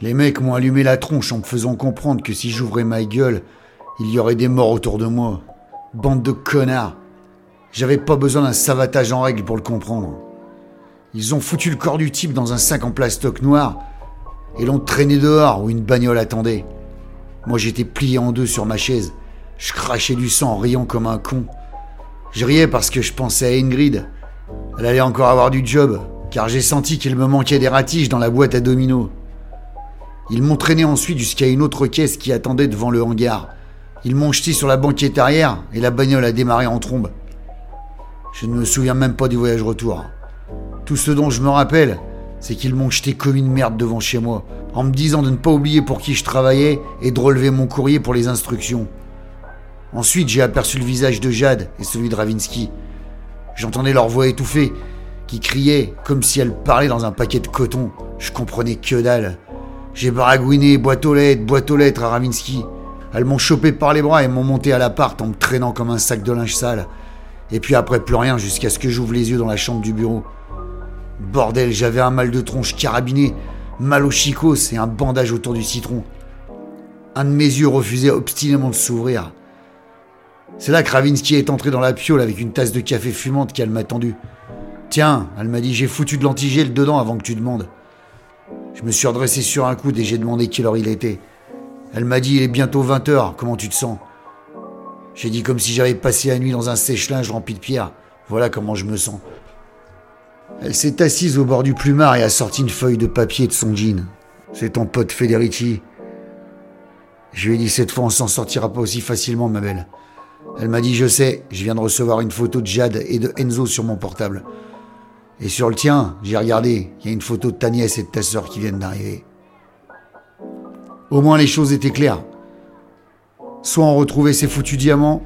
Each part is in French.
Les mecs m'ont allumé la tronche en me faisant comprendre que si j'ouvrais ma gueule, il y aurait des morts autour de moi. Bande de connards. J'avais pas besoin d'un savatage en règle pour le comprendre. Ils ont foutu le corps du type dans un sac en plastoc noir et l'ont traîné dehors où une bagnole attendait. Moi j'étais plié en deux sur ma chaise. Je crachais du sang en riant comme un con. Je riais parce que je pensais à Ingrid. Elle allait encore avoir du job, car j'ai senti qu'il me manquait des ratiges dans la boîte à domino. Ils m'ont traîné ensuite jusqu'à une autre caisse qui attendait devant le hangar. Ils m'ont jeté sur la banquette arrière et la bagnole a démarré en trombe. Je ne me souviens même pas du voyage retour. Tout ce dont je me rappelle, c'est qu'ils m'ont jeté comme une merde devant chez moi, en me disant de ne pas oublier pour qui je travaillais et de relever mon courrier pour les instructions. Ensuite, j'ai aperçu le visage de Jade et celui de Ravinsky. J'entendais leur voix étouffée, qui criait comme si elles parlaient dans un paquet de coton. Je comprenais que dalle. J'ai baragouiné boîte aux lettres, boîte aux lettres à Ravinsky. Elles m'ont chopé par les bras et m'ont monté à l'appart en me traînant comme un sac de linge sale. Et puis après, plus rien jusqu'à ce que j'ouvre les yeux dans la chambre du bureau. Bordel, j'avais un mal de tronche carabiné, mal au chicos et un bandage autour du citron. Un de mes yeux refusait obstinément de s'ouvrir. C'est là que Ravinsky est entré dans la piole avec une tasse de café fumante qu'elle m'a tendue. Tiens, elle m'a dit, j'ai foutu de l'antigel dedans avant que tu demandes. Je me suis redressé sur un coude et j'ai demandé quelle heure il était. Elle m'a dit, il est bientôt 20h, comment tu te sens? J'ai dit comme si j'avais passé la nuit dans un sèche-linge rempli de pierres. Voilà comment je me sens. Elle s'est assise au bord du plumard et a sorti une feuille de papier de son jean. C'est ton pote Federici. Je lui ai dit cette fois on s'en sortira pas aussi facilement, ma belle. Elle m'a dit je sais, je viens de recevoir une photo de Jade et de Enzo sur mon portable. Et sur le tien, j'ai regardé, il y a une photo de ta nièce et de ta sœur qui viennent d'arriver. Au moins les choses étaient claires. Soit on retrouvait ses foutus diamants,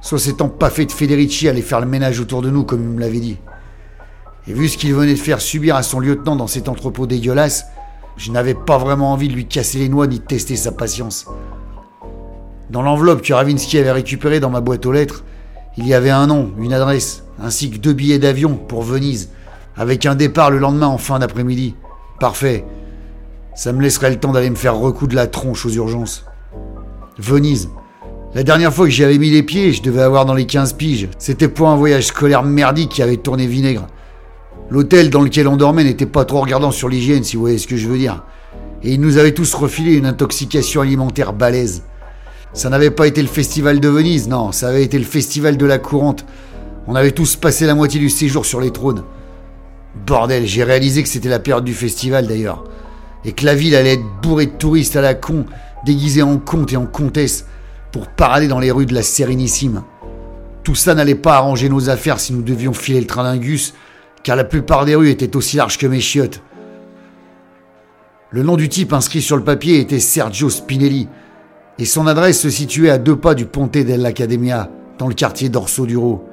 soit cet empaffé de Federici allait faire le ménage autour de nous comme il me l'avait dit. Et vu ce qu'il venait de faire subir à son lieutenant dans cet entrepôt dégueulasse, je n'avais pas vraiment envie de lui casser les noix ni de tester sa patience. Dans l'enveloppe que Ravinsky avait récupérée dans ma boîte aux lettres, il y avait un nom, une adresse, ainsi que deux billets d'avion pour Venise, avec un départ le lendemain en fin d'après-midi. Parfait. Ça me laisserait le temps d'aller me faire recoudre la tronche aux urgences. Venise. La dernière fois que j'y avais mis les pieds, je devais avoir dans les 15 piges. C'était pour un voyage scolaire merdique qui avait tourné vinaigre. L'hôtel dans lequel on dormait n'était pas trop regardant sur l'hygiène, si vous voyez ce que je veux dire. Et il nous avait tous refilé une intoxication alimentaire balèze. Ça n'avait pas été le festival de Venise, non, ça avait été le festival de la courante. On avait tous passé la moitié du séjour sur les trônes. Bordel, j'ai réalisé que c'était la période du festival d'ailleurs. Et que la ville allait être bourrée de touristes à la con, déguisés en comte et en comtesse, pour parader dans les rues de la Sérénissime. Tout ça n'allait pas arranger nos affaires si nous devions filer le train d'Ingus car la plupart des rues étaient aussi larges que mes chiottes. Le nom du type inscrit sur le papier était Sergio Spinelli, et son adresse se situait à deux pas du Ponte dell'Accademia, dans le quartier d'Orso Duro.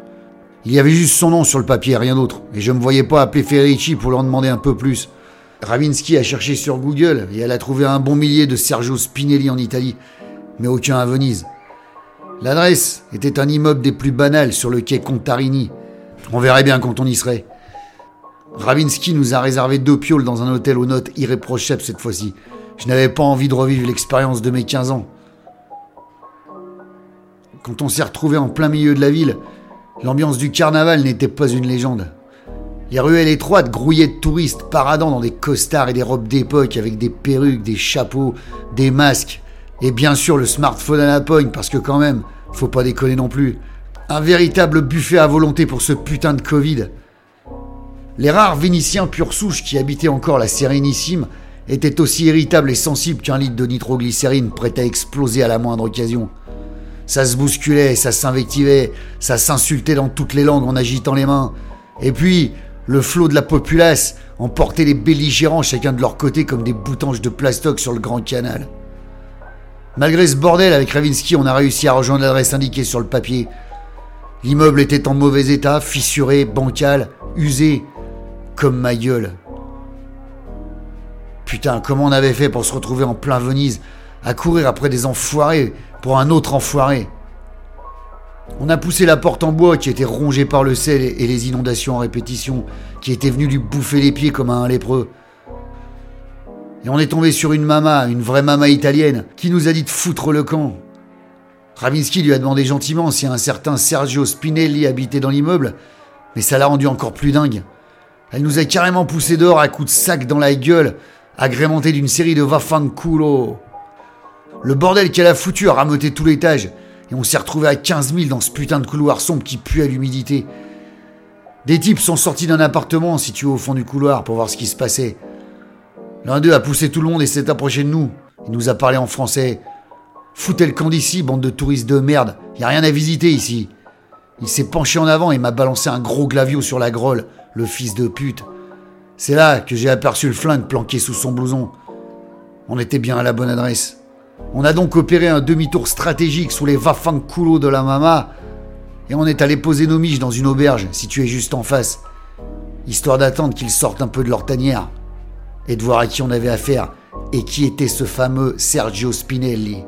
Il y avait juste son nom sur le papier, rien d'autre, et je ne me voyais pas appeler Federici pour leur demander un peu plus. Ravinsky a cherché sur Google et elle a trouvé un bon millier de Sergio Spinelli en Italie, mais aucun à Venise. L'adresse était un immeuble des plus banals sur le quai Contarini. On verrait bien quand on y serait. Ravinsky nous a réservé deux pioles dans un hôtel aux notes irréprochables cette fois-ci. Je n'avais pas envie de revivre l'expérience de mes 15 ans. Quand on s'est retrouvé en plein milieu de la ville, l'ambiance du carnaval n'était pas une légende. Les ruelles étroites grouillaient de touristes paradant dans des costards et des robes d'époque avec des perruques, des chapeaux, des masques et bien sûr le smartphone à la pogne parce que quand même, faut pas déconner non plus. Un véritable buffet à volonté pour ce putain de Covid. Les rares Vénitiens pure souche qui habitaient encore la Sérénissime étaient aussi irritables et sensibles qu'un litre de nitroglycérine prêt à exploser à la moindre occasion. Ça se bousculait, ça s'invectivait, ça s'insultait dans toutes les langues en agitant les mains. Et puis, le flot de la populace emportait les belligérants chacun de leur côté comme des boutanges de plastoc sur le Grand Canal. Malgré ce bordel, avec Ravinsky, on a réussi à rejoindre l'adresse indiquée sur le papier. L'immeuble était en mauvais état, fissuré, bancal, usé, comme ma gueule. Putain, comment on avait fait pour se retrouver en plein Venise, à courir après des enfoirés pour un autre enfoiré On a poussé la porte en bois qui était rongée par le sel et les inondations en répétition, qui étaient venues lui bouffer les pieds comme un lépreux. Et on est tombé sur une mama, une vraie mama italienne, qui nous a dit de foutre le camp. Ravinsky lui a demandé gentiment si un certain Sergio Spinelli habitait dans l'immeuble, mais ça l'a rendu encore plus dingue. Elle nous a carrément poussé dehors à coups de sac dans la gueule, agrémenté d'une série de vafanculo. Le bordel qu'elle a foutu a rameuté tout l'étage, et on s'est retrouvé à 15 000 dans ce putain de couloir sombre qui pue à l'humidité. Des types sont sortis d'un appartement situé au fond du couloir pour voir ce qui se passait. L'un d'eux a poussé tout le monde et s'est approché de nous. Il nous a parlé en français. Foutez le camp d'ici, bande de touristes de merde. Y a rien à visiter ici. Il s'est penché en avant et m'a balancé un gros glavio sur la grolle, le fils de pute. C'est là que j'ai aperçu le flingue planqué sous son blouson. On était bien à la bonne adresse. On a donc opéré un demi-tour stratégique sous les Vafanculo de la Mama et on est allé poser nos miches dans une auberge située juste en face, histoire d'attendre qu'ils sortent un peu de leur tanière et de voir à qui on avait affaire et qui était ce fameux Sergio Spinelli.